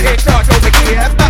Reggae start over here.